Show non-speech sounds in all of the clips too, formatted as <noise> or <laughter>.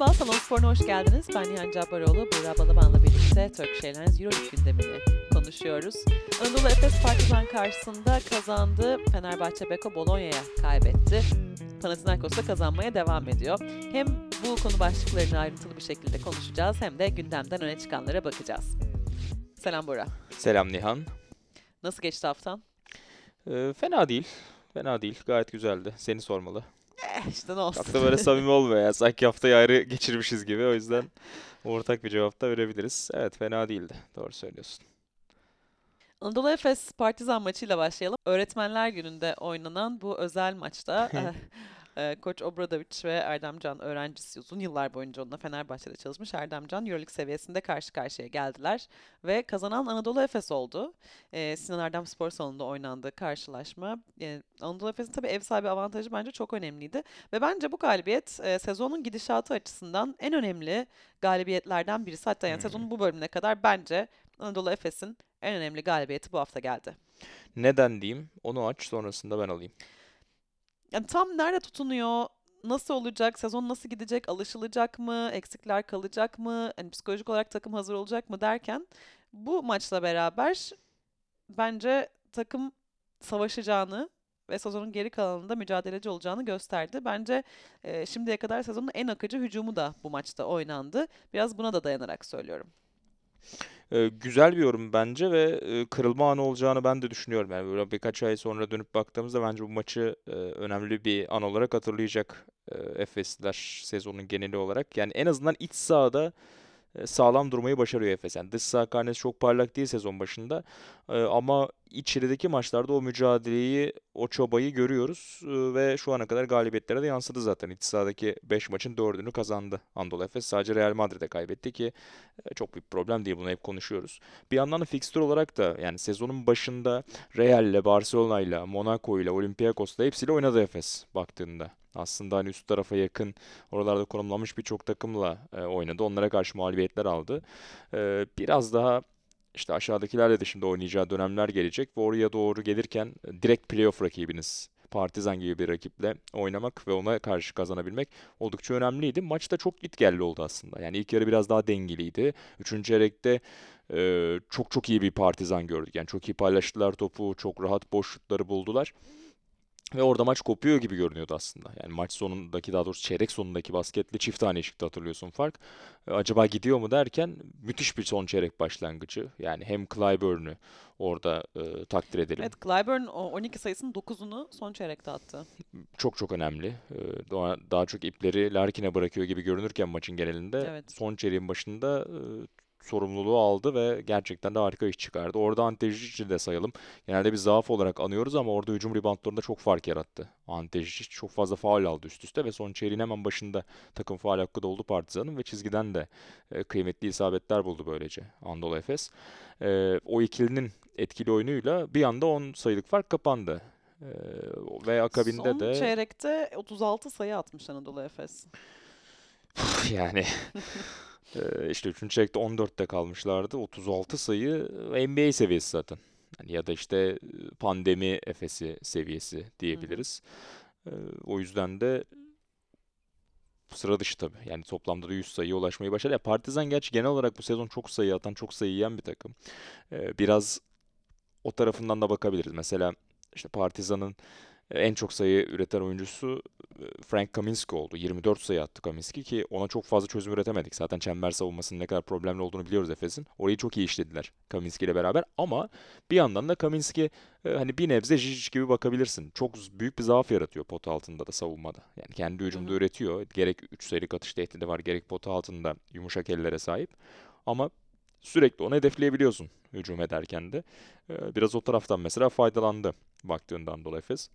Merhaba, Salon Spor'una hoş geldiniz. Ben Nihan Cabbaroğlu, Buğra Balaban'la birlikte Turkish Airlines Euroleague gündemini konuşuyoruz. Anadolu Efes Partizan karşısında kazandı. Fenerbahçe Beko Bolonya'ya kaybetti. Panathinaikos da kazanmaya devam ediyor. Hem bu konu başlıklarını ayrıntılı bir şekilde konuşacağız hem de gündemden öne çıkanlara bakacağız. Selam Buğra. Selam Nihan. Nasıl geçti haftan? Ee, fena değil. Fena değil. Gayet güzeldi. Seni sormalı. Eh işte ne olsun. Çok da böyle samimi olmuyor ya. Sanki haftayı ayrı geçirmişiz gibi. O yüzden ortak bir cevap da verebiliriz. Evet fena değildi. Doğru söylüyorsun. Anadolu Efes Partizan maçıyla başlayalım. Öğretmenler Günü'nde oynanan bu özel maçta <laughs> eh, Koç Obradoviç ve Erdemcan öğrencisi uzun yıllar boyunca onunla Fenerbahçe'de çalışmış Erdemcan Euroleague seviyesinde karşı karşıya geldiler ve kazanan Anadolu Efes oldu. Eh, Sinan Erdem Spor Salonu'nda oynandı karşılaşma. Eh, Anadolu Efes'in tabii ev sahibi avantajı bence çok önemliydi ve bence bu galibiyet eh, sezonun gidişatı açısından en önemli galibiyetlerden birisi. Hatta yani Hmm. sezonun bu bölümüne kadar bence Anadolu Efes'in en önemli galibiyeti bu hafta geldi. Neden diyeyim? Onu aç sonrasında ben alayım. Yani tam nerede tutunuyor? Nasıl olacak? Sezon nasıl gidecek? Alışılacak mı? Eksikler kalacak mı? Hani psikolojik olarak takım hazır olacak mı derken bu maçla beraber bence takım savaşacağını ve sezonun geri kalanında mücadeleci olacağını gösterdi. Bence e, şimdiye kadar sezonun en akıcı hücumu da bu maçta oynandı. Biraz buna da dayanarak söylüyorum. Ee, güzel bir yorum bence ve kırılma anı olacağını ben de düşünüyorum. Yani böyle birkaç ay sonra dönüp baktığımızda bence bu maçı önemli bir an olarak hatırlayacak e, sezonun geneli olarak. Yani en azından iç sahada sağlam durmayı başarıyor Efes. Yani dış saha karnesi çok parlak değil sezon başında. E, ama içerideki maçlarda o mücadeleyi, o çabayı görüyoruz. E, ve şu ana kadar galibiyetlere de yansıdı zaten. İç sahadaki 5 maçın 4'ünü kazandı Anadolu Efes. Sadece Real Madrid'e kaybetti ki e, çok büyük problem değil. Bunu hep konuşuyoruz. Bir yandan da fikstür olarak da yani sezonun başında Real'le, Barcelona'yla, Monaco'yla, Olympiakos'la hepsiyle oynadı Efes baktığında. Aslında hani üst tarafa yakın oralarda konumlanmış birçok takımla e, oynadı. Onlara karşı mağlubiyetler aldı. E, biraz daha işte aşağıdakilerle de şimdi oynayacağı dönemler gelecek ve oraya doğru gelirken e, direkt playoff rakibiniz Partizan gibi bir rakiple oynamak ve ona karşı kazanabilmek oldukça önemliydi. Maçta çok gitgelli oldu aslında. Yani ilk yarı biraz daha dengeliydi. Üçüncü çeyrekte e, çok çok iyi bir Partizan gördük. Yani çok iyi paylaştılar topu, çok rahat boş şutları buldular. Ve orada maç kopuyor gibi görünüyordu aslında. Yani maç sonundaki daha doğrusu çeyrek sonundaki basketle çift tane eşikti hatırlıyorsun fark. E, acaba gidiyor mu derken müthiş bir son çeyrek başlangıcı. Yani hem Clyburn'u orada e, takdir edelim. Evet, Clyburn o 12 sayısının 9'unu son çeyrekte attı. Çok çok önemli. E, daha, daha çok ipleri Larkin'e bırakıyor gibi görünürken maçın genelinde Evet. son çeyreğin başında e, sorumluluğu aldı ve gerçekten de harika iş çıkardı. Orada Ante de sayalım. Genelde bir zaaf olarak anıyoruz ama orada hücum reboundlarında çok fark yarattı. Ante çok fazla faul aldı üst üste ve son çeyreğin hemen başında takım faul hakkı da oldu Partizan'ın ve çizgiden de e, kıymetli isabetler buldu böylece Anadolu Efes. E, o ikilinin etkili oyunuyla bir anda 10 sayılık fark kapandı. E, ve akabinde Son de çeyrekte 36 sayı atmış Anadolu Efes. yani <laughs> e, işte 3. çeyrekte 14'te kalmışlardı. 36 sayı NBA seviyesi zaten. Hani ya da işte e, pandemi Efes'i seviyesi diyebiliriz. E, o yüzden de sıra dışı tabii. Yani toplamda da 100 sayıya ulaşmayı başardı. Ya Partizan gerçi genel olarak bu sezon çok sayı atan, çok sayı yiyen bir takım. E, biraz o tarafından da bakabiliriz. Mesela işte Partizan'ın en çok sayı üreten oyuncusu e, Frank Kaminsky oldu. 24 sayı attı Kaminsky ki ona çok fazla çözüm üretemedik. Zaten çember savunmasının ne kadar problemli olduğunu biliyoruz Efes'in. Orayı çok iyi işlediler Kaminsky ile beraber ama bir yandan da Kaminsky e, hani bir nebze Žižić gibi bakabilirsin. Çok büyük bir zaaf yaratıyor pot altında da savunmada. Yani kendi hücumda üretiyor. Gerek 3 sayılık atış tehdidi var gerek pot altında yumuşak ellere sahip. Ama sürekli onu hedefleyebiliyorsun hücum ederken de. E, Biraz o taraftan mesela faydalandı baktığından dolayı Efes.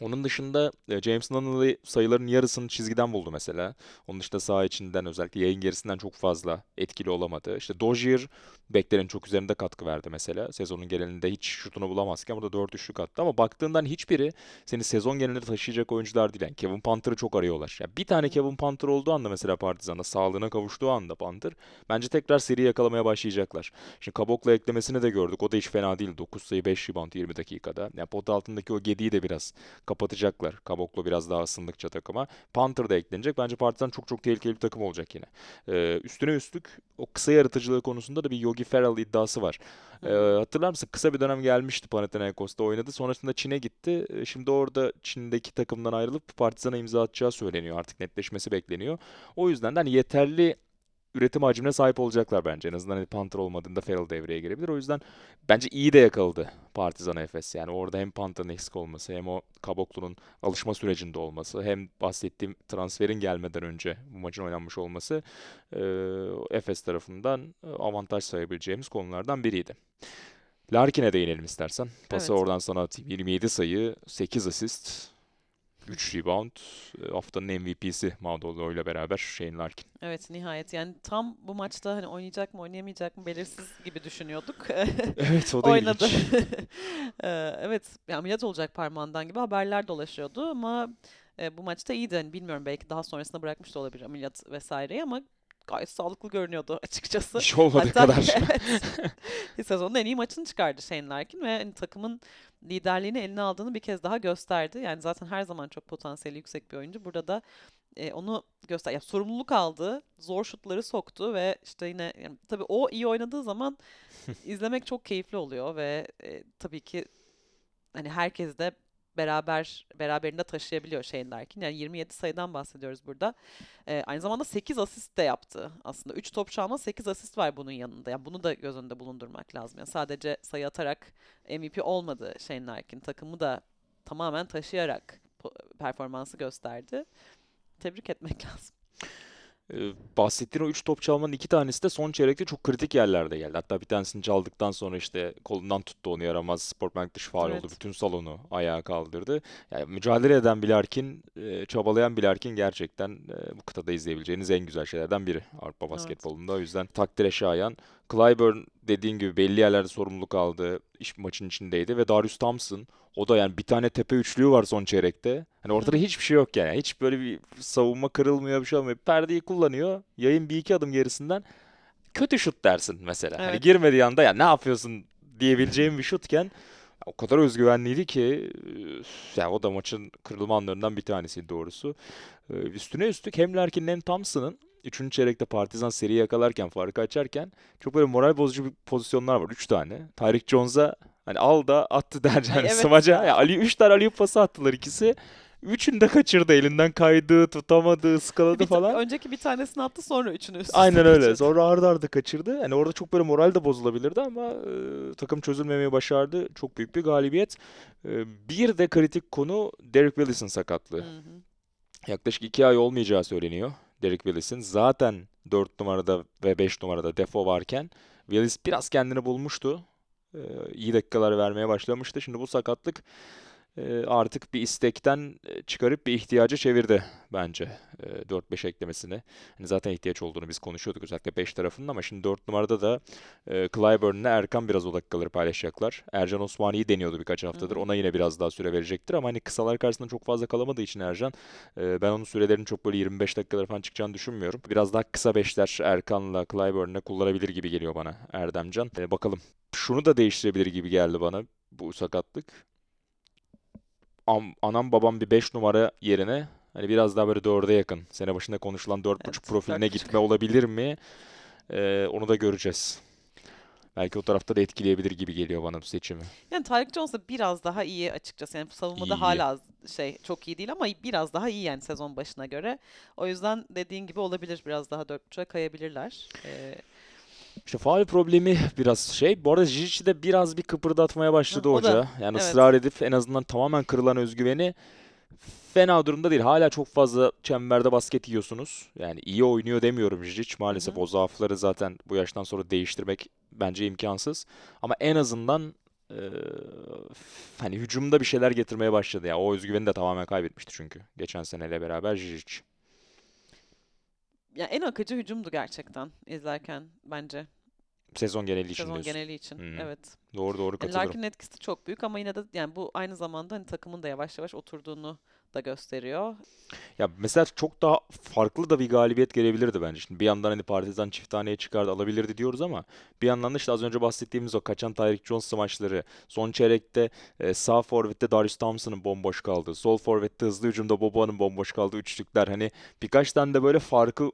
Onun dışında e, James Nunnally sayıların yarısını çizgiden buldu mesela. Onun dışında saha içinden özellikle yayın gerisinden çok fazla etkili olamadı. İşte Dozier beklerin çok üzerinde katkı verdi mesela. Sezonun genelinde hiç şutunu bulamazken burada 4 üçlük attı ama baktığından hiçbiri seni sezon genelinde taşıyacak oyuncular değil. Yani Kevin Panther'ı çok arıyorlar. Yani bir tane Kevin Panther olduğu anda mesela Partizan'da sağlığına kavuştuğu anda Panther bence tekrar seri yakalamaya başlayacaklar. Şimdi Kabok'la eklemesini de gördük. O da hiç fena değil. 9 sayı 5 rebound 20 dakikada. Yani pot altındaki o gediği de biraz kapatacaklar. Kaboklo biraz daha ısındıkça takıma. Panther da eklenecek. Bence Partizan çok çok tehlikeli bir takım olacak yine. Ee, üstüne üstlük o kısa yaratıcılığı konusunda da bir Yogi Ferrell iddiası var. Ee, hatırlar mısın? Kısa bir dönem gelmişti Panathinaikos'ta oynadı. Sonrasında Çin'e gitti. Ee, Şimdi orada Çin'deki takımdan ayrılıp Partizan'a imza atacağı söyleniyor. Artık netleşmesi bekleniyor. O yüzden de hani yeterli üretim hacmine sahip olacaklar bence. En azından hani Panther olmadığında Ferrell devreye girebilir. O yüzden bence iyi de yakaladı Partizan Efes. Yani orada hem Panther'ın eksik olması hem o Kaboklu'nun alışma sürecinde olması hem bahsettiğim transferin gelmeden önce bu maçın oynanmış olması e, Efes tarafından avantaj sayabileceğimiz konulardan biriydi. Larkin'e değinelim istersen. Pası Evet. oradan sana atayım. 27 sayı, 8 asist, 3 rebound. E, Haftanın MVP'si Madolo ile beraber Shane Larkin. Evet nihayet yani tam bu maçta hani oynayacak mı oynayamayacak mı belirsiz gibi düşünüyorduk. <laughs> Evet o da Oynadı. Eee, <laughs> evet ya ameliyat olacak parmağından gibi haberler dolaşıyordu ama e, bu maçta iyiydi. Hani bilmiyorum belki daha sonrasında bırakmış da olabilir ameliyat vesaireyi ama gayet sağlıklı görünüyordu <laughs> açıkçası. Hiç olmadığı Hatta kadar. <laughs> evet sezonun en iyi maçını çıkardı Shane Larkin ve hani takımın liderliğini eline aldığını bir kez daha gösterdi. Yani zaten her zaman çok potansiyeli yüksek bir oyuncu. Burada da e, onu göster. Ya sorumluluk aldı, zor şutları soktu ve işte yine yani tabii o iyi oynadığı zaman <laughs> izlemek çok keyifli oluyor ve e, tabii ki hani herkes de beraber beraberinde taşıyabiliyor Shane Larkin. Yani 27 sayıdan bahsediyoruz burada. E, aynı zamanda 8 asist de yaptı aslında. 3 top çalma 8 asist var bunun yanında. Yani bunu da göz önünde bulundurmak lazım. Yani sadece sayı atarak MVP olmadı Shane Larkin. Takımı da tamamen taşıyarak performansı gösterdi. Tebrik etmek <laughs> lazım. Ee, bahsettiğin o 3 top çalmanın iki tanesi de son çeyrekte çok kritik yerlerde geldi. Hatta bir tanesini çaldıktan sonra işte kolundan tuttu onu yaramaz. Sportbank dışı oldu. Evet. Bütün salonu ayağa kaldırdı. Yani mücadele eden bir Larkin, e, çabalayan bir Larkin gerçekten e, bu kıtada izleyebileceğiniz en güzel şeylerden biri Avrupa Evet. basketbolunda. O yüzden takdire şayan. Clyburn dediğin gibi belli yerlerde sorumluluk aldı. iş maçın içindeydi ve Darius Thompson o da yani bir tane tepe üçlüğü var son çeyrekte. Hani ortada hiçbir şey yok yani. Hiç böyle bir savunma kırılmıyor bir şey olmuyor. Perdeyi kullanıyor. Yayın bir iki adım gerisinden kötü şut dersin mesela. Hani Evet. girmediği anda ya ne yapıyorsun diyebileceğim bir şutken o kadar özgüvenliydi ki üf, ya o da maçın kırılma anlarından bir tanesi doğrusu. Ee, Üstüne üstlük hem Larkin'in hem Thompson'ın 3. çeyrekte Partizan seri yakalarken, farkı açarken çok böyle moral bozucu bir pozisyonlar var. 3 tane. Tyreek Jones'a hani al da attı <laughs> der yani evet smaca. ya. Ya Ali 3 tane Ali pası attılar ikisi. Üçünü de kaçırdı. Elinden kaydı, tutamadı, ıskaladı Bir falan. önceki bir tanesini attı sonra üçünü üst Aynen öyle. kaçırdı. Sonra arda arda kaçırdı. Yani orada çok böyle moral de bozulabilirdi ama e, takım çözülmemeyi başardı. Çok büyük bir galibiyet. E, bir de kritik konu Derek Willis'in sakatlığı. Hı hı. Yaklaşık iki ay olmayacağı söyleniyor. Derek Willis'in. Zaten 4 numarada ve 5 numarada defo varken Willis biraz kendini bulmuştu. E, iyi dakikalar vermeye başlamıştı. Şimdi bu sakatlık artık bir istekten e, çıkarıp bir ihtiyaca çevirdi bence e, 4-5 eklemesini. Hani zaten ihtiyaç olduğunu biz konuşuyorduk özellikle 5 tarafının ama şimdi 4 numarada da e, Clyburn'la Erkan biraz o dakikaları paylaşacaklar. Ercan Osmani'yi deniyordu birkaç haftadır. Ona yine biraz daha süre verecektir ama hani kısalar karşısında çok fazla kalamadığı için Ercan e, ben onun sürelerinin çok böyle 25 dakikalar falan çıkacağını düşünmüyorum. Biraz daha kısa beşler Erkan'la Clyburn'la kullanabilir gibi geliyor bana Erdemcan. E, bakalım. Şunu da değiştirebilir gibi geldi bana bu sakatlık am- anam babam bir 5 numara yerine hani biraz daha böyle 4'e yakın. Sene başında konuşulan 4.5 Evet, profiline 4.5. gitme olabilir mi? Ee, onu da göreceğiz. Belki o tarafta da etkileyebilir gibi geliyor bana bu seçimi. Yani Tyreek Jones da biraz daha iyi açıkçası. Yani savunmada İyi. hala şey çok iyi değil ama biraz daha iyi yani sezon başına göre. O yüzden dediğin gibi olabilir biraz daha 4.5'a kayabilirler. Ee, İşte faul problemi biraz şey. Bu arada Jijic de biraz bir kıpırdatmaya başladı Hı, o da, hoca. Yani evet. ısrar edip en azından tamamen kırılan özgüveni fena durumda değil. Hala çok fazla çemberde basket yiyorsunuz. Yani iyi oynuyor demiyorum Jijic. Maalesef hı. o zaafları zaten bu yaştan sonra değiştirmek bence imkansız. Ama en azından eee, hani hücumda bir şeyler getirmeye başladı. Ya o özgüveni de tamamen kaybetmişti çünkü geçen seneyle beraber Jijic. Yani en akıcı hücumdu gerçekten izlerken bence Sezon geneli için sezon diyorsun. geneli için. Hı. Evet. Doğru doğru Yani katılıyorum. Larkin'in etkisi çok büyük ama yine de yani bu aynı zamanda hani takımın da yavaş yavaş oturduğunu da gösteriyor. Ya mesela çok daha farklı da bir galibiyet gelebilirdi bence. Şimdi bir yandan hani Partizan çift taneye çıkardı alabilirdi diyoruz ama bir yandan da işte az önce bahsettiğimiz o kaçan Tyreek Jones maçları, son çeyrekte e, sağ forvette Darius Thompson'ın bomboş kaldığı, sol forvette hızlı hücumda Boboa'nın bomboş kaldığı üçlükler hani birkaç tane de böyle farkı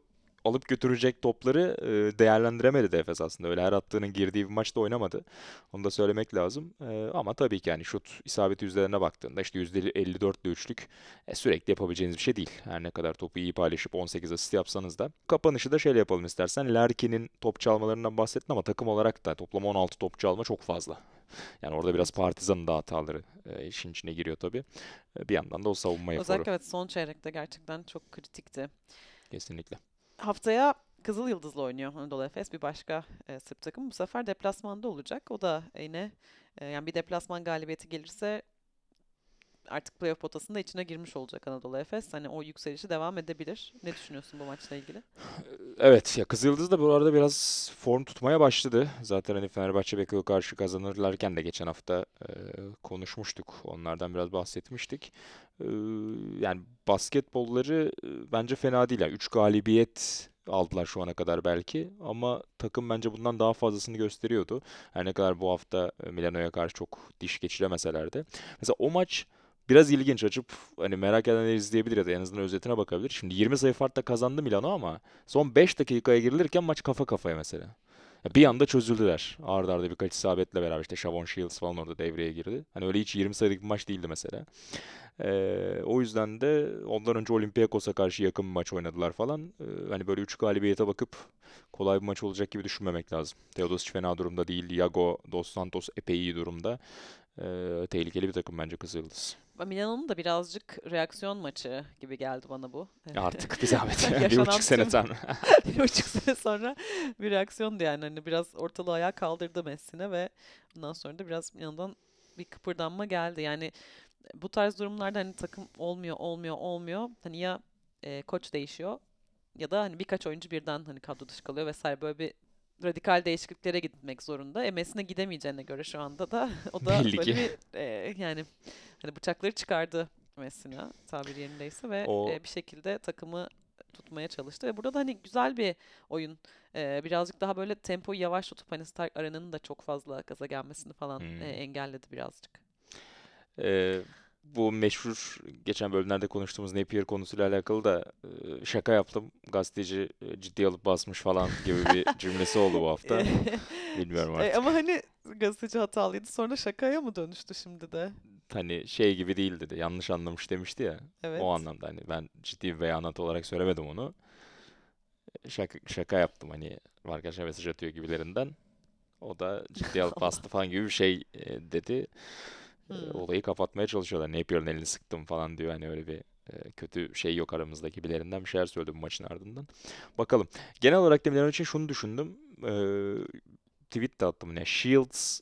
alıp götürecek topları e, değerlendiremedi de Efes aslında. Öyle her attığının girdiği bir maçta oynamadı. Onu da söylemek lazım. E, ama tabii ki yani şut isabet yüzdelerine baktığında işte %54'lü üçlük e, sürekli yapabileceğiniz bir şey değil. Her ne kadar topu iyi paylaşıp 18 asist yapsanız da. Kapanışı da şöyle yapalım istersen. Larkin'in top çalmalarından bahsettin ama takım olarak da toplam 16 top çalma çok fazla. Yani orada biraz Partizan'ın da hataları e, işin içine giriyor tabii. E, bir yandan da o savunma eforu. Özellikle evet son çeyrekte gerçekten çok kritikti. Kesinlikle. Haftaya Kızıl Yıldız'la oynuyor Anadolu Efes bir başka e, Sırp takım. Bu sefer deplasmanda olacak. O da yine e, yani bir deplasman galibiyeti gelirse artık playoff potasında içine girmiş olacak Anadolu Efes. Hani o yükselişi devam edebilir. Ne düşünüyorsun bu maçla ilgili? Evet ya Kızıldız da bu arada biraz form tutmaya başladı. Zaten hani Fenerbahçe Beko'ya karşı kazanırlarken de geçen hafta e, konuşmuştuk. Onlardan biraz bahsetmiştik. E, yani basketbolları e, bence fena değil. Yani 3 galibiyet aldılar şu ana kadar belki ama takım bence bundan daha fazlasını gösteriyordu. Her ne kadar bu hafta e, Milano'ya karşı çok diş geçiremeseler de. Mesela o maç biraz ilginç açıp hani merak edenler izleyebilir ya da en azından özetine bakabilir. Şimdi 20 sayı farkla kazandı Milano ama son 5 dakikaya girilirken maç kafa kafaya mesela. Bir anda çözüldüler. Arda arda birkaç isabetle beraber işte Shavon Shields falan orada devreye girdi. Hani öyle hiç 20 sayılık bir maç değildi mesela. Ee, o yüzden de ondan önce Olympiakos'a karşı yakın bir maç oynadılar falan. Ee, hani böyle 3 galibiyete bakıp kolay bir maç olacak gibi düşünmemek lazım. Teodosic fena durumda değil. Iago Dos Santos epey iyi durumda. Ee, tehlikeli bir takım bence Kızıldız. Milano'nun da birazcık reaksiyon maçı gibi geldi bana bu. Artık bir zahmet. <laughs> bir buçuk sene tam. <laughs> bir buçuk sene sonra bir reaksiyondu yani. Hani biraz ortalığı ayağa kaldırdı Messi'ne ve bundan sonra da biraz yanından bir kıpırdanma geldi. Yani bu tarz durumlarda hani takım olmuyor, olmuyor, olmuyor. Hani ya e, koç değişiyor ya da hani birkaç oyuncu birden hani kadro dışı kalıyor vesaire böyle bir radikal değişikliklere gitmek zorunda. E, Messi'ne gidemeyeceğine göre şu anda da <laughs> o da Belli böyle ki. bir e, yani hani bıçakları çıkardı Messi'ne tabiri yerindeyse ve O- e, bir şekilde takımı tutmaya çalıştı. Ve burada da hani güzel bir oyun. Ee, birazcık daha böyle tempoyu yavaş tutup hani Stark Arena'nın da çok fazla gaza gelmesini falan Hmm. e, engelledi birazcık. Ee, bu meşhur geçen bölümlerde konuştuğumuz Napier konusuyla alakalı da e, şaka yaptım. Gazeteci e, ciddiye alıp basmış falan gibi bir <laughs> cümlesi oldu bu hafta. Bilmiyorum E, artık. ama hani gazeteci hatalıydı. Sonra şakaya mı dönüştü şimdi de? Hani şey gibi değil dedi. Yanlış anlamış demişti ya. Evet. O anlamda hani ben ciddi bir beyanat olarak söylemedim onu. Şaka, şaka yaptım hani arkadaşlar mesaj atıyor gibilerinden. O da ciddiye alıp <laughs> bastı falan gibi bir şey e, dedi. E, Hmm. Olayı kapatmaya çalışıyorlar. Napier'ın elini sıktım falan diyor. Hani öyle bir e, kötü şey yok aramızda gibilerinden bir şeyler söyledi bu maçın ardından. Bakalım. Genel olarak da Milano için şunu düşündüm. E, tweet de attım. Ne? Shields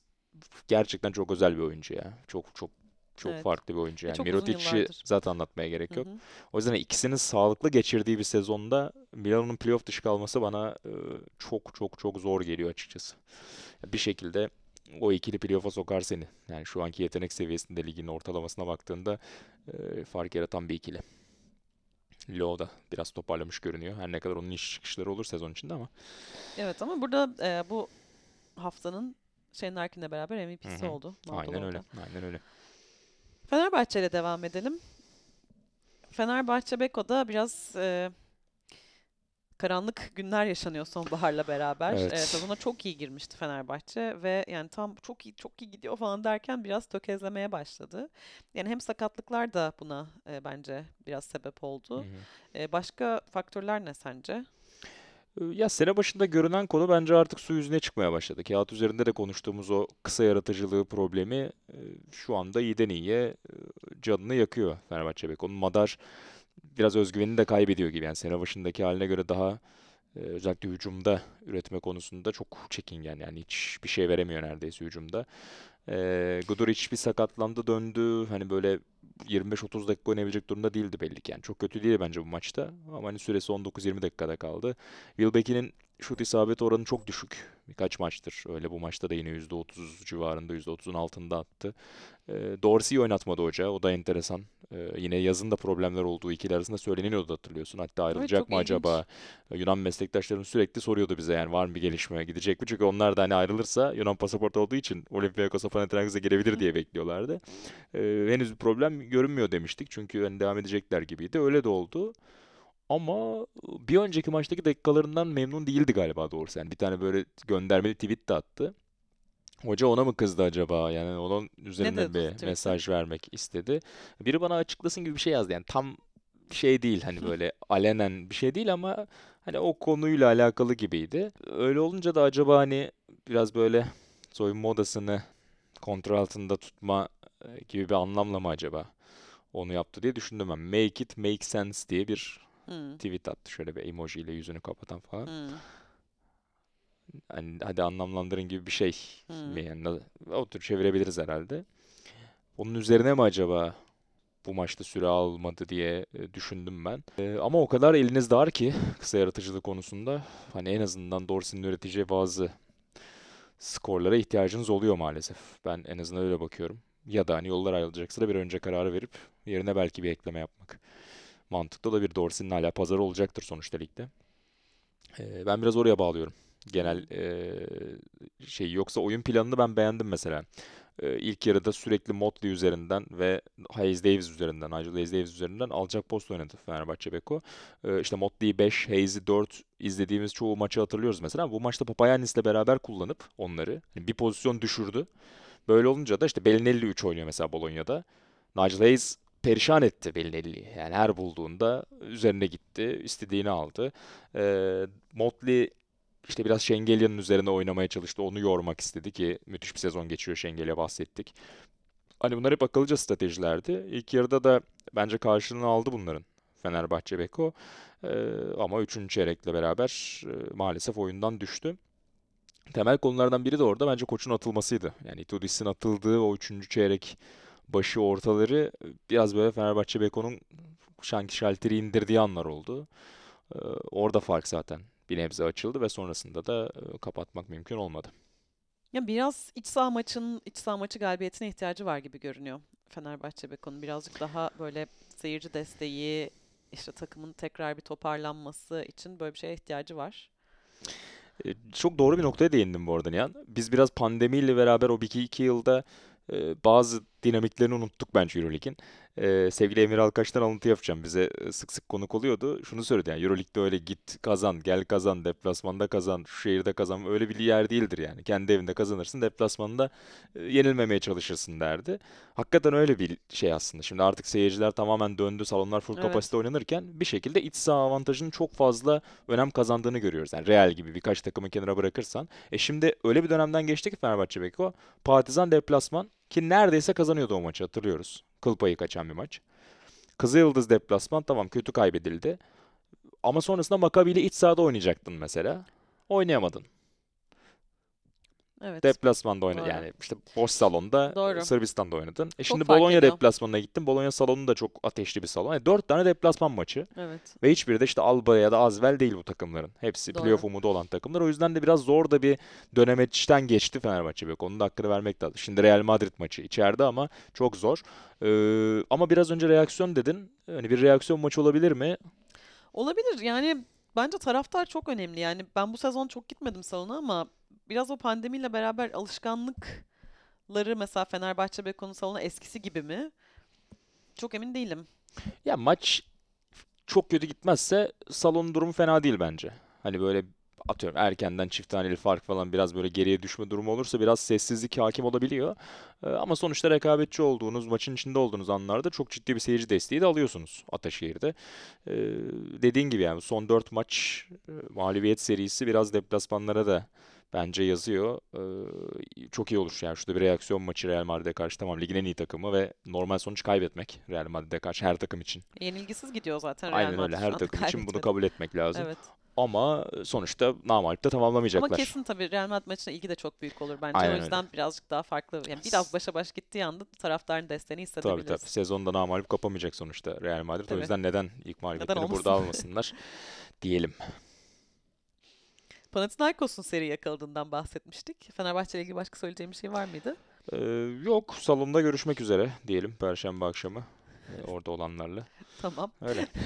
gerçekten çok özel bir oyuncu ya. Çok çok çok Evet. farklı bir oyuncu. Ve Yani uzun Mirotic'i zaten anlatmaya gerek Hı yok. hı. O yüzden ikisinin sağlıklı geçirdiği bir sezonda Milano'nun playoff dışı kalması bana e, çok çok çok zor geliyor açıkçası. Bir şekilde o ikili playoff'a sokar seni. Yani şu anki yetenek seviyesinde ligin ortalamasına baktığında e, fark yaratan bir ikili. Low da biraz toparlamış görünüyor. Her ne kadar onun iş çıkışları olur sezon içinde ama. Evet ama burada e, bu haftanın Shane Larkin'le beraber MVP'si Hı hı. oldu. Aynen Moldova'da. öyle. Aynen öyle. Fenerbahçe ile devam edelim. Fenerbahçe Beko'da biraz e, karanlık günler yaşanıyor sonbaharla beraber. Evet. E, sezona çok iyi girmişti Fenerbahçe ve yani tam çok iyi çok iyi gidiyor falan derken biraz tökezlemeye başladı. Yani hem sakatlıklar da buna e, bence biraz sebep Hı oldu. hı. E, başka faktörler ne sence? Ee, Ya sene başında görünen konu bence artık su yüzüne çıkmaya başladı. Kağıt üzerinde de konuştuğumuz o kısa yaratıcılığı problemi e, şu anda iyiden iyiye e, canını yakıyor Fenerbahçe Beko'nun. Madar biraz özgüvenini de kaybediyor gibi. Yani sene başındaki haline göre daha e, özellikle hücumda üretme konusunda çok çekingen. Yani hiçbir şey veremiyor neredeyse hücumda. E, Guduric bir sakatlandı döndü. Hani böyle 25-30 dakika oynayabilecek durumda değildi belli ki. Yani çok kötü değil bence bu maçta. Ama hani süresi 19-20 dakikada kaldı. Wilbeck'in şut isabet oranı çok düşük. Birkaç maçtır. Öyle bu maçta da yine %30 civarında, %30'un altında attı. E, Dorsey'i oynatmadı hoca. O da enteresan. E, yine yazın da problemler olduğu ikili arasında söyleniyordu hatırlıyorsun. Hatta ayrılacak çok mı acaba? E, Yunan meslektaşlarım sürekli soruyordu bize yani var mı bir gelişme, gidecek mi? Çünkü onlar da hani ayrılırsa Yunan pasaportu olduğu için Olympiakos'a Panathinaikos'a gelebilir diye bekliyorlardı. E, henüz bir problem görünmüyor demiştik. Çünkü hani devam edecekler gibiydi. Öyle de oldu. Ama bir önceki maçtaki dakikalarından memnun değildi galiba doğrusu. Yani bir tane böyle göndermeli tweet de attı. Hoca ona mı kızdı acaba? Yani onun üzerinden dedi bir tweette? mesaj vermek istedi. Biri bana açıklasın gibi bir şey yazdı. Yani tam şey değil hani böyle alenen bir şey değil ama hani o konuyla alakalı gibiydi. Öyle olunca da acaba hani biraz böyle soyunma odasını kontrol altında tutma gibi bir anlamla mı acaba onu yaptı diye düşündüm ben. Make it make sense diye bir Hmm, tweet attı şöyle bir emoji ile yüzünü kapatan falan. hmm, Hani hadi anlamlandırın gibi bir şey hmm. mi yani o tür çevirebiliriz herhalde. Onun üzerine mi acaba bu maçta süre almadı diye e, düşündüm ben. E, ama o kadar eliniz dar ki kısa yaratıcılık konusunda hani en azından Dorsey'nin üreteceği bazı skorlara ihtiyacınız oluyor maalesef. Ben en azından öyle bakıyorum. Ya da hani yollar ayrılacaksa da bir önce kararı verip yerine belki bir ekleme yapmak. Mantıklı da bir Dorsey'nin hala pazarı olacaktır sonuçta ligde. E, ben biraz oraya bağlıyorum. Genel e, şey yoksa oyun planını ben beğendim mesela. E, ilk yarıda sürekli Motley üzerinden ve Hayes Davis üzerinden, Nigel Hayes Davis üzerinden alacak post oynadı Fenerbahçe Beko. E, işte Motley'i 5, Hayes'i 4 izlediğimiz çoğu maçı hatırlıyoruz mesela. Bu maçta Papayannis'le beraber kullanıp onları hani bir pozisyon düşürdü. Böyle olunca da işte Belinelli 3 oynuyor mesela Bolonya'da. Nigel Hayes perişan etti Belinelli'yi. Yani her bulduğunda üzerine gitti, istediğini aldı. E, Motley işte biraz Şengelya'nın üzerine oynamaya çalıştı. Onu yormak istedi ki müthiş bir sezon geçiyor Şengelya bahsettik. Hani bunlar hep akıllıca stratejilerdi. İlk yarıda da bence karşılığını aldı bunların. Fenerbahçe Beko. Ee, ama 3. çeyrekle beraber e, maalesef oyundan düştü. Temel konulardan biri de orada bence koçun atılmasıydı. Yani Itudis'in atıldığı o 3. çeyrek başı ortaları e, biraz böyle Fenerbahçe Beko'nun şanki şalteri indirdiği anlar oldu. Ee, orada fark zaten bir nebze açıldı ve sonrasında da e, kapatmak mümkün olmadı. Ya biraz iç saha maçının iç saha maçı galibiyetine ihtiyacı var gibi görünüyor Fenerbahçe Beko'nun. Birazcık daha böyle seyirci desteği, işte takımın tekrar bir toparlanması için böyle bir şeye ihtiyacı var. E, Çok doğru bir noktaya değindim bu arada Nihan. Biz biraz pandemiyle beraber o 2-2 yılda bazı dinamiklerini unuttuk bence Euroleague'in. E, sevgili Emir Alkaç'tan alıntı yapacağım. Bize e, sık sık konuk oluyordu. Şunu söyledi yani Euroleague'de öyle git kazan, gel kazan, deplasmanda kazan, şu şehirde kazan öyle bir yer değildir yani. Kendi evinde kazanırsın, deplasmanda e, yenilmemeye çalışırsın derdi. Hakikaten öyle bir şey aslında. Şimdi artık seyirciler tamamen döndü, salonlar full Evet. kapasite oynanırken bir şekilde iç saha avantajının çok fazla önem kazandığını görüyoruz. Yani Real gibi birkaç takımı kenara bırakırsan. E şimdi öyle bir dönemden geçti ki Fenerbahçe Beko. Partizan deplasman ki neredeyse kazanıyordu o maçı hatırlıyoruz. Kıl payı kaçan bir maç. Kızılyıldız deplasman tamam kötü kaybedildi. Ama sonrasında Maccabi ile iç sahada oynayacaktın mesela. Oynayamadın. Evet. Deplasmanda oyna Doğru. yani işte boş salonda Doğru. Sırbistan'da oynadın. E şimdi fark Bologna ediyor. deplasmanına gittin. Bologna salonu da çok ateşli bir salon. Yani dört tane deplasman maçı. Evet. Ve hiçbiri de işte Alba ya da Asvel değil bu takımların. Hepsi Doğru. playoff umudu olan takımlar. O yüzden de biraz zor da bir dönemeçten geçti Fenerbahçe. Bek. Onun da hakkını vermek lazım. Şimdi Real Madrid maçı içeride ama çok zor. Ee, ama biraz önce reaksiyon dedin. Hani bir reaksiyon maçı olabilir mi? Olabilir. Yani bence taraftar çok önemli. Yani ben bu sezon çok gitmedim salona ama biraz o pandemiyle beraber alışkanlıkları mesela Fenerbahçe Beko'nun salonu eskisi gibi mi? Çok emin değilim. Ya maç çok kötü gitmezse salonun durumu fena değil bence. Hani böyle atıyorum erkenden çift taneli fark falan biraz böyle geriye düşme durumu olursa biraz sessizlik hakim olabiliyor. Ee, ama sonuçta rekabetçi olduğunuz, maçın içinde olduğunuz anlarda çok ciddi bir seyirci desteği de alıyorsunuz Ataşehir'de. Ee, dediğin gibi yani son 4 maç e, mağlubiyet serisi biraz deplasmanlara da bence yazıyor. Ee, çok iyi olur yani şurada bir reaksiyon maçı Real Madrid'e karşı tamam ligin en iyi takımı ve normal sonuç kaybetmek Real Madrid'e karşı her takım için. Yenilgisiz gidiyor zaten Real Aynen öyle. Madrid şu Her takım için bunu kabul etmek lazım. Evet. Ama sonuçta namağlup da Ama tamamlamayacaklar. kesin tabii Real Madrid maçına ilgi de çok büyük olur bence. Aynen o öyle. yüzden birazcık daha farklı. Yani biraz başa baş gittiği anda taraftarın desteğini Tabii tabii. hissedebiliriz. Sezonda namağlup kapamayacak sonuçta Real Madrid. O Tabii. yüzden neden ilk mağlubiyetlerini burada olmasın? almasınlar <laughs> diyelim. Panathinaikos'un seri yakaladığından bahsetmiştik. Fenerbahçe ile ilgili başka söyleyeceğim bir şey var mıydı? Ee, yok, salonda görüşmek üzere diyelim Perşembe akşamı e, orada olanlarla. Tamam. Öyle. <laughs>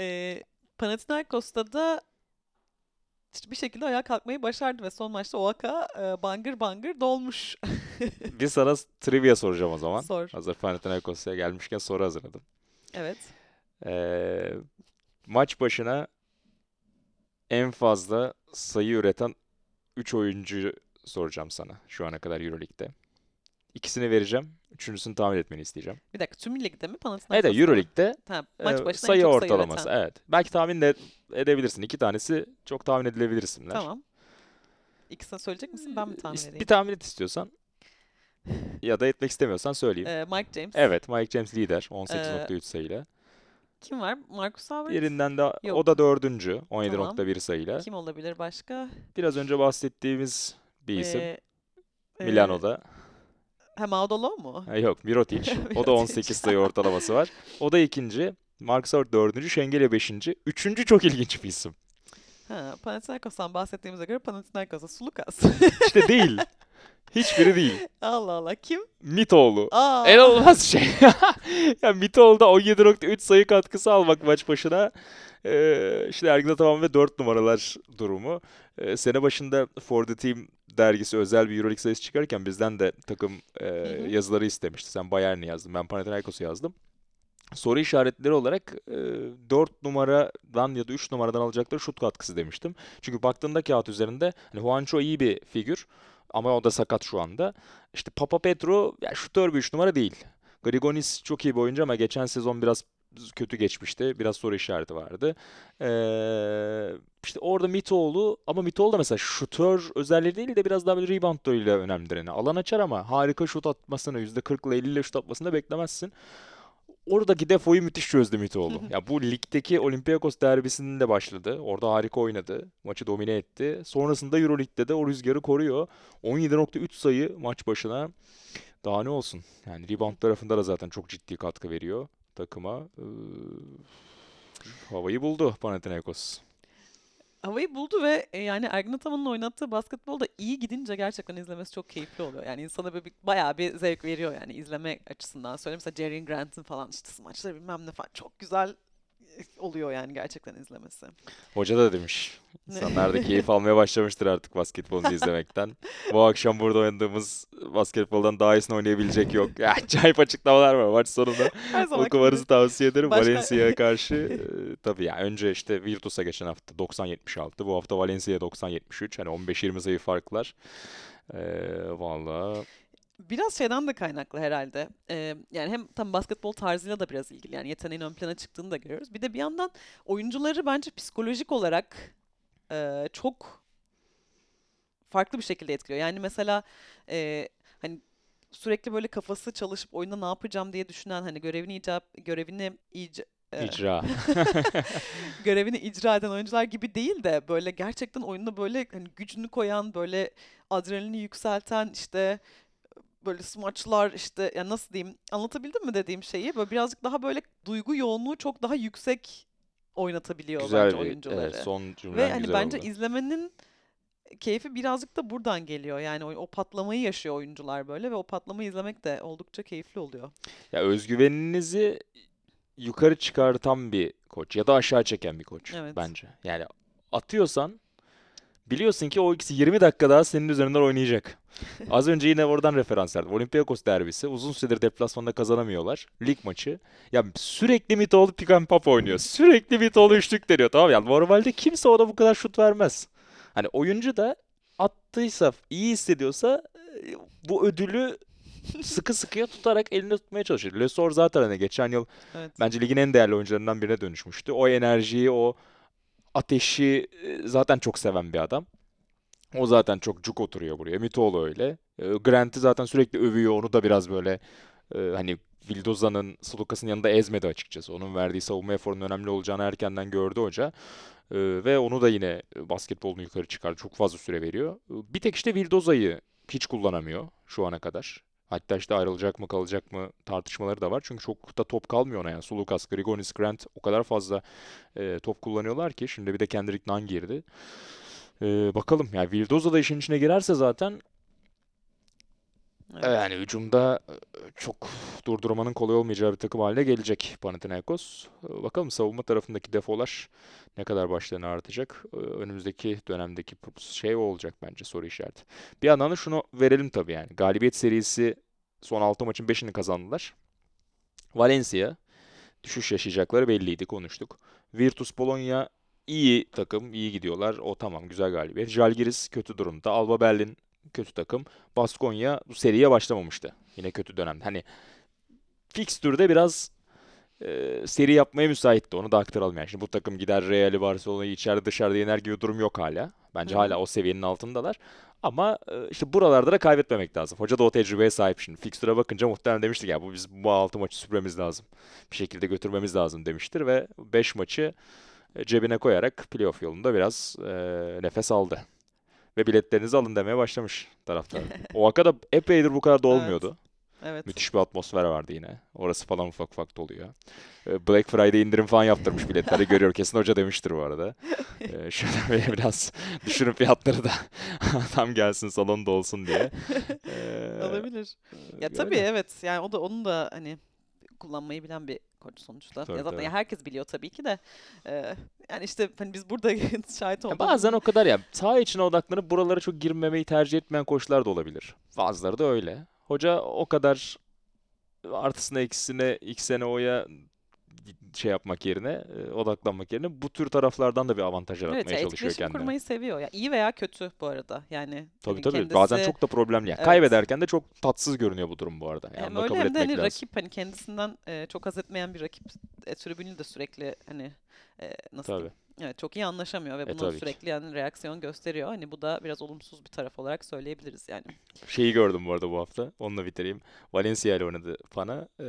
Ee, Panathinaikos'ta da bir şekilde ayağa kalkmayı başardı ve son maçta Oaka e, bangır bangır dolmuş. Bir sana trivia soracağım o zaman. Sor. Hazır Panathinaikos'a gelmişken soru hazırladım. Evet. Ee, maç başına en fazla sayı üreten 3 oyuncu soracağım sana şu ana kadar Euroleague'de. İkisini vereceğim. Üçüncüsünü tahmin etmeni isteyeceğim. Bir dakika tüm ligde mi Evet, Panathinaikos'ta mı? Euroleague'de Ha, maç e, başına sayı çok sayı ortalaması. üreten. Evet. Belki tahmin de edebilirsin. İki tanesi çok tahmin edilebilir isimler. Tamam. İkisini söyleyecek misin? Ben mi tahmin İst- edeyim? Bir tahmin et istiyorsan ya da etmek istemiyorsan söyleyeyim. Ee, Mike James. Evet, Mike James lider 18.3 sayıyla. Kim var? Marcus Howard. Birinden de Yok. o da dördüncü 17.1 sayıyla. Kim olabilir başka? Biraz önce bahsettiğimiz bir isim Ee, e, Ha Maudolo mu? Ha, yok, Mirotic. <laughs> O da Mirotic. 18 sayı ortalaması var. O da ikinci. Marcus Howard dördüncü, Şengeli beşinci. Üçüncü çok ilginç bir isim. Ha, Panathinaikos'tan bahsettiğimize göre Panathinaikos'a Sulukas. İşte değil. <laughs> Hiçbiri değil. <laughs> Allah Allah. Kim? Mitoğlu. Aa. En olmaz şey. <laughs> ya Mitoğlu'da 17.3 sayı katkısı almak maç başına. Ee, işte Ergin Ataman ve 4 numaralar durumu. Ee, sene başında For the Team dergisi özel bir Euroleague sayısı çıkarken bizden de takım e, hı. yazıları istemişti. Sen Bayern'i yazdın, ben Panathinaikos'u yazdım. Soru işaretleri olarak e, 4 numaradan ya da 3 numaradan alacakları şut katkısı demiştim. Çünkü baktığında kağıt üzerinde hani Juancho iyi bir figür ama o da sakat şu anda. İşte Papa Petro ya şutör bir 3 numara değil. Grigonis çok iyi bir oyuncu ama geçen sezon biraz kötü geçmişti. Biraz soru işareti vardı. Ee, işte orada Mitoğlu ama Mitoğlu da mesela şutör özelliği değil de biraz daha böyle reboundlarıyla önemlidir. Yani alan açar ama harika şut atmasını %40 ile 50 ile şut atmasını da beklemezsin. Oradaki defoyu müthiş çözdü Mitoğlu. ya bu ligdeki Olympiakos derbisinin de başladı. Orada harika oynadı. Maçı domine etti. Sonrasında Euroleague'de de o rüzgarı koruyor. 17.3 sayı maç başına. Daha ne olsun? Yani rebound tarafında da zaten çok ciddi katkı veriyor takıma. Ee, havayı buldu Panathinaikos. Havayı buldu ve e, yani Ergin Ataman'ın oynattığı basketbol da iyi gidince gerçekten izlemesi çok keyifli oluyor. Yani insana böyle bir, bayağı bir zevk veriyor yani izleme açısından söyleyeyim. Mesela Jerry Grant'ın falan işte smaçları bilmem ne falan çok güzel <laughs> oluyor yani gerçekten izlemesi. Hoca da demiş. İnsanlar da keyif almaya başlamıştır artık basketbolu izlemekten. <laughs> Bu akşam burada oynadığımız basketboldan daha iyisini oynayabilecek yok. Ya, acayip açıklamalar var maç sonunda. Okumanızı tavsiye ederim. Başka- Valencia'ya <laughs> karşı e, tabii ya önce işte Virtus'a geçen hafta 90-76. Bu hafta Valencia'ya 90-73. Hani 15-20 sayı farklar. Ee, valla Biraz şeyden de kaynaklı herhalde. Ee, yani hem tam basketbol tarzıyla da biraz ilgili. Yani yeteneğin ön plana çıktığını da görüyoruz. Bir de bir yandan oyuncuları bence psikolojik olarak e, çok farklı bir şekilde etkiliyor. Yani mesela e, hani sürekli böyle kafası çalışıp oyunda ne yapacağım diye düşünen hani görevini icap görevini ic- e, icra. <laughs> görevini icra eden oyuncular gibi değil de böyle gerçekten oyunda böyle hani gücünü koyan böyle adrenalini yükselten işte böyle smaçlar işte ya nasıl diyeyim anlatabildim mi dediğim şeyi böyle birazcık daha böyle duygu yoğunluğu çok daha yüksek oynatabiliyor Güzel bence bir oyuncuları. evet, son Ve cümlen hani güzel bence oldu. izlemenin keyfi birazcık da buradan geliyor. Yani o, o patlamayı yaşıyor oyuncular böyle ve o patlamayı izlemek de oldukça keyifli oluyor. Ya özgüveninizi yukarı çıkartan bir koç ya da aşağı çeken bir koç Evet. bence. Yani atıyorsan biliyorsun ki o ikisi 20 dakika daha senin üzerinden oynayacak. <laughs> Az önce yine oradan referans verdim. Olympiakos derbisi. Uzun süredir deplasmanda kazanamıyorlar. Lig maçı. Ya sürekli Mitoğlu pick and pop oynuyor. Sürekli Mitoğlu üçlük deniyor. Tamam yani normalde kimse ona bu kadar şut vermez. Hani oyuncu da attıysa, iyi hissediyorsa e, bu ödülü <laughs> sıkı sıkıya tutarak elinde tutmaya çalışır. Lesor zaten hani geçen yıl Evet. bence ligin en değerli oyuncularından birine dönüşmüştü. O enerjiyi, o ateşi e, zaten çok seven bir adam. O zaten çok cuk oturuyor buraya. Mitoğlu öyle. E, Grant'i zaten sürekli övüyor. Onu da biraz böyle e, hani Vildoza'nın, Sulukas'ın yanında ezmedi açıkçası. Onun verdiği savunma eforunun önemli olacağını erkenden gördü hoca. Ve onu da yine basketbolunu yukarı çıkardı. Çok fazla süre veriyor. Bir tek işte Vildoza'yı hiç kullanamıyor şu ana kadar. Hatta işte ayrılacak mı kalacak mı tartışmaları da var. Çünkü çok da top kalmıyor ona yani. Sulukas, Grigonis, Grant o kadar fazla e, top kullanıyorlar ki. Şimdi bir de Kendrick Nunn girdi. Ee, bakalım yani Vildoza da işin içine girerse zaten Evet. yani hücumda e, çok durdurmanın kolay olmayacağı bir takım haline gelecek Panathinaikos. Ee, Bakalım savunma tarafındaki defolar ne kadar başlarını artacak. Ee, Önümüzdeki dönemdeki şey olacak bence soru işareti. Bir yandan da şunu verelim tabii yani. Galibiyet serisi son 6 maçın 5'ini kazandılar. Valencia düşüş yaşayacakları belliydi konuştuk. Virtus Bologna iyi takım, iyi gidiyorlar. O tamam güzel galibiyet. Žalgiris kötü durumda. Alba Berlin kötü takım. Baskonya bu seriye başlamamıştı. Yine kötü dönemde. Hani fikstürde biraz e, seri yapmaya müsaitti. Onu da aktaralım yani. Şimdi bu takım gider Real'i, Barcelona'yı içeride dışarıda yener gibi durum yok hala. Bence Hı hala o seviyenin altındalar. Ama e, işte buralarda da kaybetmemek lazım. Hoca da o tecrübeye sahip şimdi. Fikstüre bakınca muhtemelen demiştik ya bu biz bu 6 maçı süpürmemiz lazım. Bir şekilde götürmemiz lazım demiştir ve 5 maçı e, cebine koyarak playoff yolunda biraz e, nefes aldı. Ve biletlerinizi alın demeye başlamış taraftar. <laughs> O vakada epeydir bu kadar da Evet. Evet. Müthiş bir atmosfer vardı yine. Orası falan ufak ufak doluyor. E, Black Friday indirim falan yaptırmış biletlerde görüyor. Kesin hoca demiştir bu arada. <laughs> E, Şöyle böyle biraz düşürün fiyatları da <laughs> tam gelsin salon da olsun diye. E, Olabilir. Ya öyle. tabii evet. Yani o da onun da hani kullanmayı bilen bir koç sonuçta. Tabii, ya zaten tabii. ya herkes biliyor tabii ki de. Ee, yani işte hani biz burada <laughs> şahit olduk. bazen o kadar ya saha içine odaklanıp buralara çok girmemeyi tercih etmeyen koçlar da olabilir. Bazıları da öyle. Hoca o kadar artısına eksisine sene oya şey yapmak yerine e, odaklanmak yerine bu tür taraflardan da bir avantaj Evet, yaratmaya ya çalışıyor kendine. kurmayı seviyor. Ya iyi veya kötü bu arada. Yani Tabii hani tabii. kendisi Bazen çok da problemli. Yani Evet. kaybederken de çok tatsız görünüyor bu durum bu arada. Yani hem öyle kabul hem de hani lazım. rakip hani kendisinden e, çok haz etmeyen bir rakip e, tribünü de sürekli hani e, nasıl Tabii. diyeyim? Evet, çok iyi anlaşamıyor ve E, ki. sürekli yani reaksiyon gösteriyor. Hani bu da biraz olumsuz bir taraf olarak söyleyebiliriz yani. Şeyi gördüm bu arada bu hafta. Onunla bitireyim. Valencia ile oynadı Pana. Ee,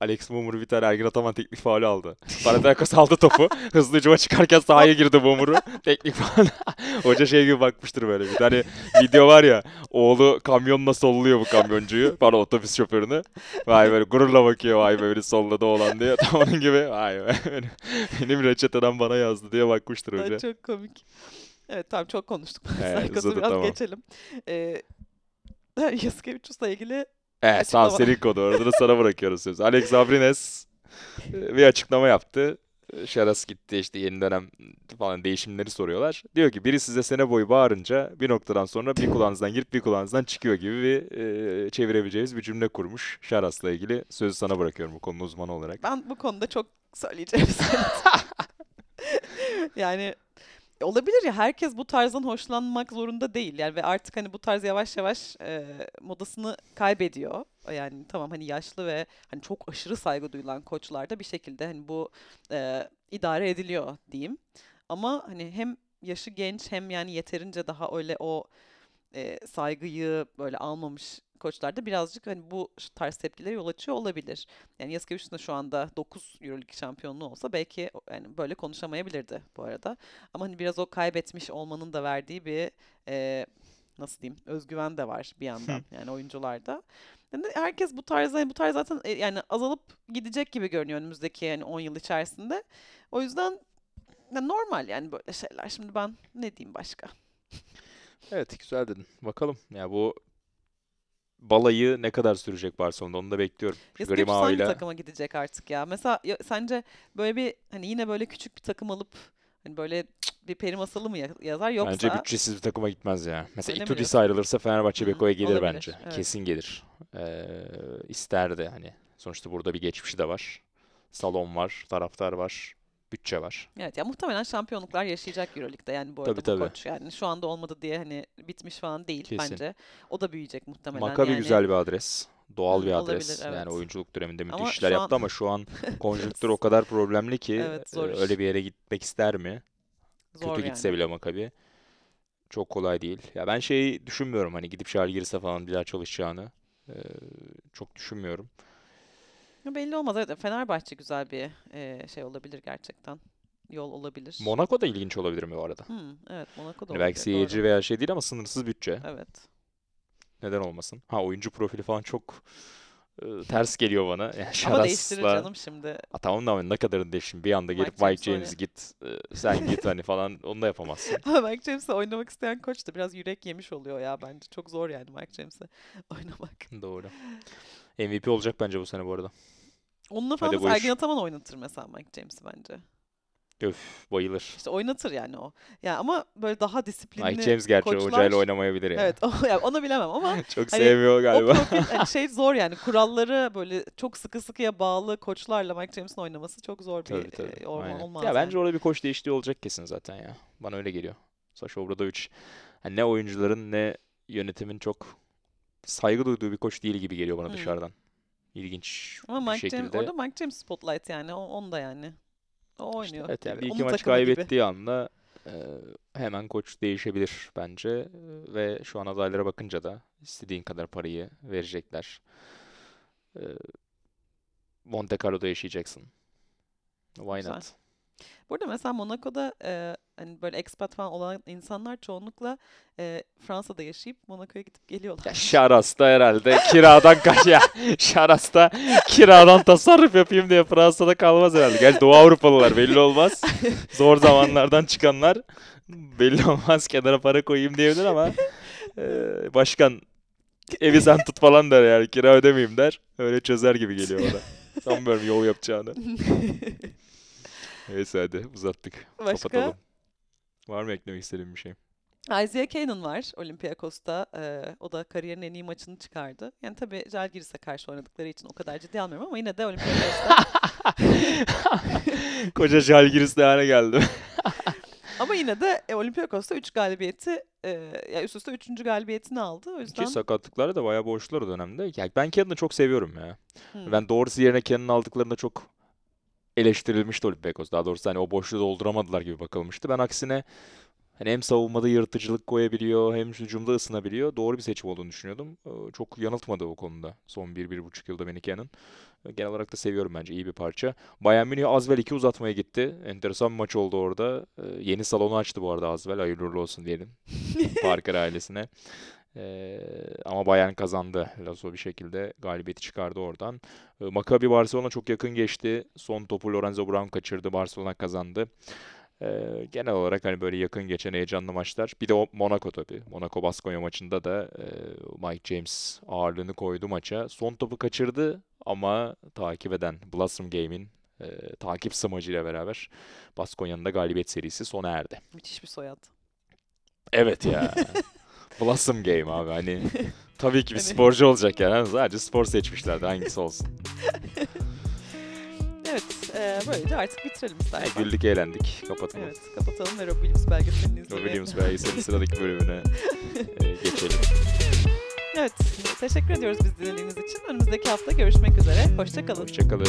Alex Mumur bir tane Ergin Ataman teknik faulü aldı. Panathinaikos aldı topu. <laughs> Hızlı hücuma çıkarken sahaya girdi Mumur'u. teknik faul. <laughs> Hoca şey gibi bakmıştır böyle. Bir tane video var ya. Oğlu kamyonla solluyor bu kamyoncuyu. Bana otobüs şoförünü. Vay böyle gururla bakıyor. Vay beni solladı oğlan diye. <laughs> Tam onun gibi. Vay be. Benim, benim reçeteden bana yazdı diye bakmıştır hoca. çok komik. Evet tamam çok konuştuk. <laughs> Sarkos'u uzadı, biraz tamam. geçelim. Ee, <laughs> Yasikevicius'la ilgili Evet, Açıklama. senin konu. Orada da sana bırakıyoruz sözü. Alex Abrines <laughs> e, bir açıklama yaptı. Şaras gitti işte yeni dönem falan değişimleri soruyorlar. Diyor ki biri size sene boyu bağırınca bir noktadan sonra bir kulağınızdan girip bir kulağınızdan çıkıyor gibi bir e, çevirebileceğimiz bir cümle kurmuş. Şaras'la ilgili sözü sana bırakıyorum bu konunun uzmanı olarak. ben bu konuda çok söyleyeceğim <laughs> Yani olabilir ya herkes bu tarzdan hoşlanmak zorunda değil yani ve artık hani bu tarz yavaş yavaş e, modasını kaybediyor. Yani tamam hani yaşlı ve hani çok aşırı saygı duyulan koçlar da bir şekilde hani bu e, idare ediliyor diyeyim. Ama hani hem yaşı genç hem yani yeterince daha öyle o e, saygıyı böyle almamış koçlar da birazcık hani bu tarz tepkilere yol açıyor olabilir. Yani Yasikevicius'un da şu anda 9 Euroleague şampiyonluğu olsa belki yani böyle konuşamayabilirdi bu arada. Ama hani biraz o kaybetmiş olmanın da verdiği bir e, nasıl diyeyim özgüven de var bir yandan <laughs> yani oyuncularda. Yani herkes bu tarz bu tarz zaten e, yani azalıp gidecek gibi görünüyor önümüzdeki yani 10 yıl içerisinde. O yüzden ya normal yani böyle şeyler. Şimdi ben ne diyeyim başka? Evet güzel dedin. Bakalım ya bu balayı ne kadar sürecek Barcelona'da onu da bekliyorum. Yasikevicius hangi takıma gidecek artık ya? Mesela ya- sence böyle bir hani yine böyle küçük bir takım alıp hani böyle bir peri masalı mı ya- yazar yoksa Bence bütçesiz bir takıma gitmez ya. Mesela Itudis ayrılırsa Fenerbahçe Beko'ya gelir olabilir, bence. evet. Kesin gelir. Ee, isterdi hani. Sonuçta burada bir geçmişi de var. Salon var, taraftar var, bütçe var. Evet ya muhtemelen şampiyonluklar yaşayacak Euroleague'de yani bu Tabii, arada bu tabii. koç. Yani şu anda olmadı diye hani bitmiş falan değil Kesin. bence. O da büyüyecek muhtemelen Maccabi yani. güzel bir adres. Doğal bir olabilir, adres. Yani evet. oyunculuk döneminde müthiş Ama işler şu yaptı an- ama şu an <laughs> konjonktür o kadar problemli ki Evet, zor e, iş. öyle bir yere gitmek ister mi? Zor Kötü gitse yani. bile Maccabi. Çok kolay değil. Ya ben şeyi düşünmüyorum hani gidip Žalgiris'e falan bir daha çalışacağını. Ee, çok düşünmüyorum. Belli olmaz. Evet Fenerbahçe güzel bir e, şey olabilir gerçekten. Yol olabilir. Monaco da ilginç olabilir mi bu arada? Hmm, evet Monaco da belki olabilir, seyirci doğru. veya şey değil ama sınırsız bütçe. Evet. Neden olmasın? Ha oyuncu profili falan çok e, ters geliyor bana. Yani Ama değiştirir Şaras'la canım şimdi. Ha, tamam da ne kadarını değiştin? Bir anda gelip Mike Mike James James git, e, sen git hani falan onu da yapamazsın. <laughs> Ama Mike James'le oynamak isteyen koç da biraz yürek yemiş oluyor ya bence. Çok zor yani Mike James'le <laughs> oynamak. Doğru. MVP olacak bence bu sene bu arada. Onunla falan Hadi. Sergen Ataman oynatır mesela Mike James'i bence. Öf bayılır. İşte oynatır yani o. Ya ama böyle daha disiplinli Mike James gerçi koçlar... hocayla oynamayabilir yani. Evet, o, <laughs> yani onu bilemem ama <laughs> Çok Hani sevmiyor o galiba. profil hani <laughs> şey zor yani kuralları böyle çok sıkı sıkıya bağlı koçlarla Mike James'in oynaması çok zor bir Tabii tabii. e, olma- aynen. olmaz. Ya yani. bence orada bir koç değişikliği olacak kesin zaten ya. Bana öyle geliyor. Sasha Obradovic hani ne oyuncuların ne yönetimin çok saygı duyduğu bir koç değil gibi geliyor bana Hmm. dışarıdan. İlginç Ama bir Mike James şekilde. orada Mike James spotlight yani o onda yani. O İşte oynuyor. evet yani bir iki Onun maç takımı gibi. kaybettiği anda e, hemen koç değişebilir bence ve şu an adaylara bakınca da istediğin kadar parayı verecekler. E, Monte Carlo'da yaşayacaksın. Why Güzel. not? Burada mesela Monaco'da e, hani böyle expat falan olan insanlar çoğunlukla e, Fransa'da yaşayıp Monaco'ya gidip geliyorlar. Ya Şaras'ta herhalde kiradan kaç ya. Şaras'ta kiradan tasarruf yapayım diye Fransa'da kalmaz herhalde. Gerçi Doğu Avrupalılar belli olmaz. Zor zamanlardan çıkanlar belli olmaz kenara para koyayım diyebilir ama e, başkan evi sen tut falan der yani kira ödemeyeyim der. Öyle çözer gibi geliyor bana. Sanmıyorum yol yapacağını. <laughs> Neyse hadi uzattık. Başka? Kapatalım. Var mı eklemek istediğin bir şey? Isaiah Canaan var Olympiakos'ta. E, o da kariyerin en iyi maçını çıkardı. Yani tabii Žalgiris'e karşı oynadıkları için o kadar ciddi almıyorum ama yine de Olympiakos'ta. <laughs> Koca Žalgiris hale geldi. <laughs> ama yine de e, Olympiakos'ta 3 galibiyeti e, ya üst üste 3. galibiyetini aldı. O yüzden Ki sakatlıkları da bayağı boşlar o dönemde. Yani ben Cannon'ı çok seviyorum ya. Hmm. Ben doğrusu yerine Cannon'ı aldıklarında çok eleştirilmişti Olympiakos. Daha doğrusu hani o boşluğu dolduramadılar gibi bakılmıştı. Ben aksine hani hem savunmada yırtıcılık koyabiliyor hem hücumda ısınabiliyor. Doğru bir seçim olduğunu düşünüyordum. Ee, Çok yanıltmadı o konuda son 1-1,5 yılda beni. Ee, Genel olarak da seviyorum bence iyi bir parça. Bayern Münih Azvel 2 uzatmaya gitti. Enteresan bir maç oldu orada. Ee, Yeni salonu açtı bu arada Azvel. Hayırlı olsun diyelim. <laughs> Parker ailesine. Ee, ama Bayern kazandı. Lasso bir şekilde galibiyeti çıkardı oradan. Ee, Maccabi Barcelona çok yakın geçti. Son topu Lorenzo Brown kaçırdı. Barcelona kazandı. Ee, genel olarak hani böyle yakın geçen heyecanlı maçlar. Bir de o Monaco tabii. Monaco Baskonya maçında da e, Mike James ağırlığını koydu maça. Son topu kaçırdı ama takip eden Blossom Game'in e, takip smacıyla beraber Baskonya'nın da galibiyet serisi sona erdi. Müthiş bir soyad. Evet ya. <laughs> Blossom Game abi hani <laughs> tabii ki bir Hani- sporcu olacak yani. Sadece spor seçmişlerdi hangisi olsun. <laughs> Evet, e, böylece artık bitirelim Yani istersen. güldük eğlendik. Kapatalım. Evet, kapatalım ve Rob Williams belgeselini izleyelim. Williams belgeselin sıradaki bölümüne <laughs> e, geçelim. Evet, teşekkür ediyoruz biz dinlediğiniz için. Önümüzdeki hafta görüşmek üzere. Hoşçakalın. Hoşçakalın.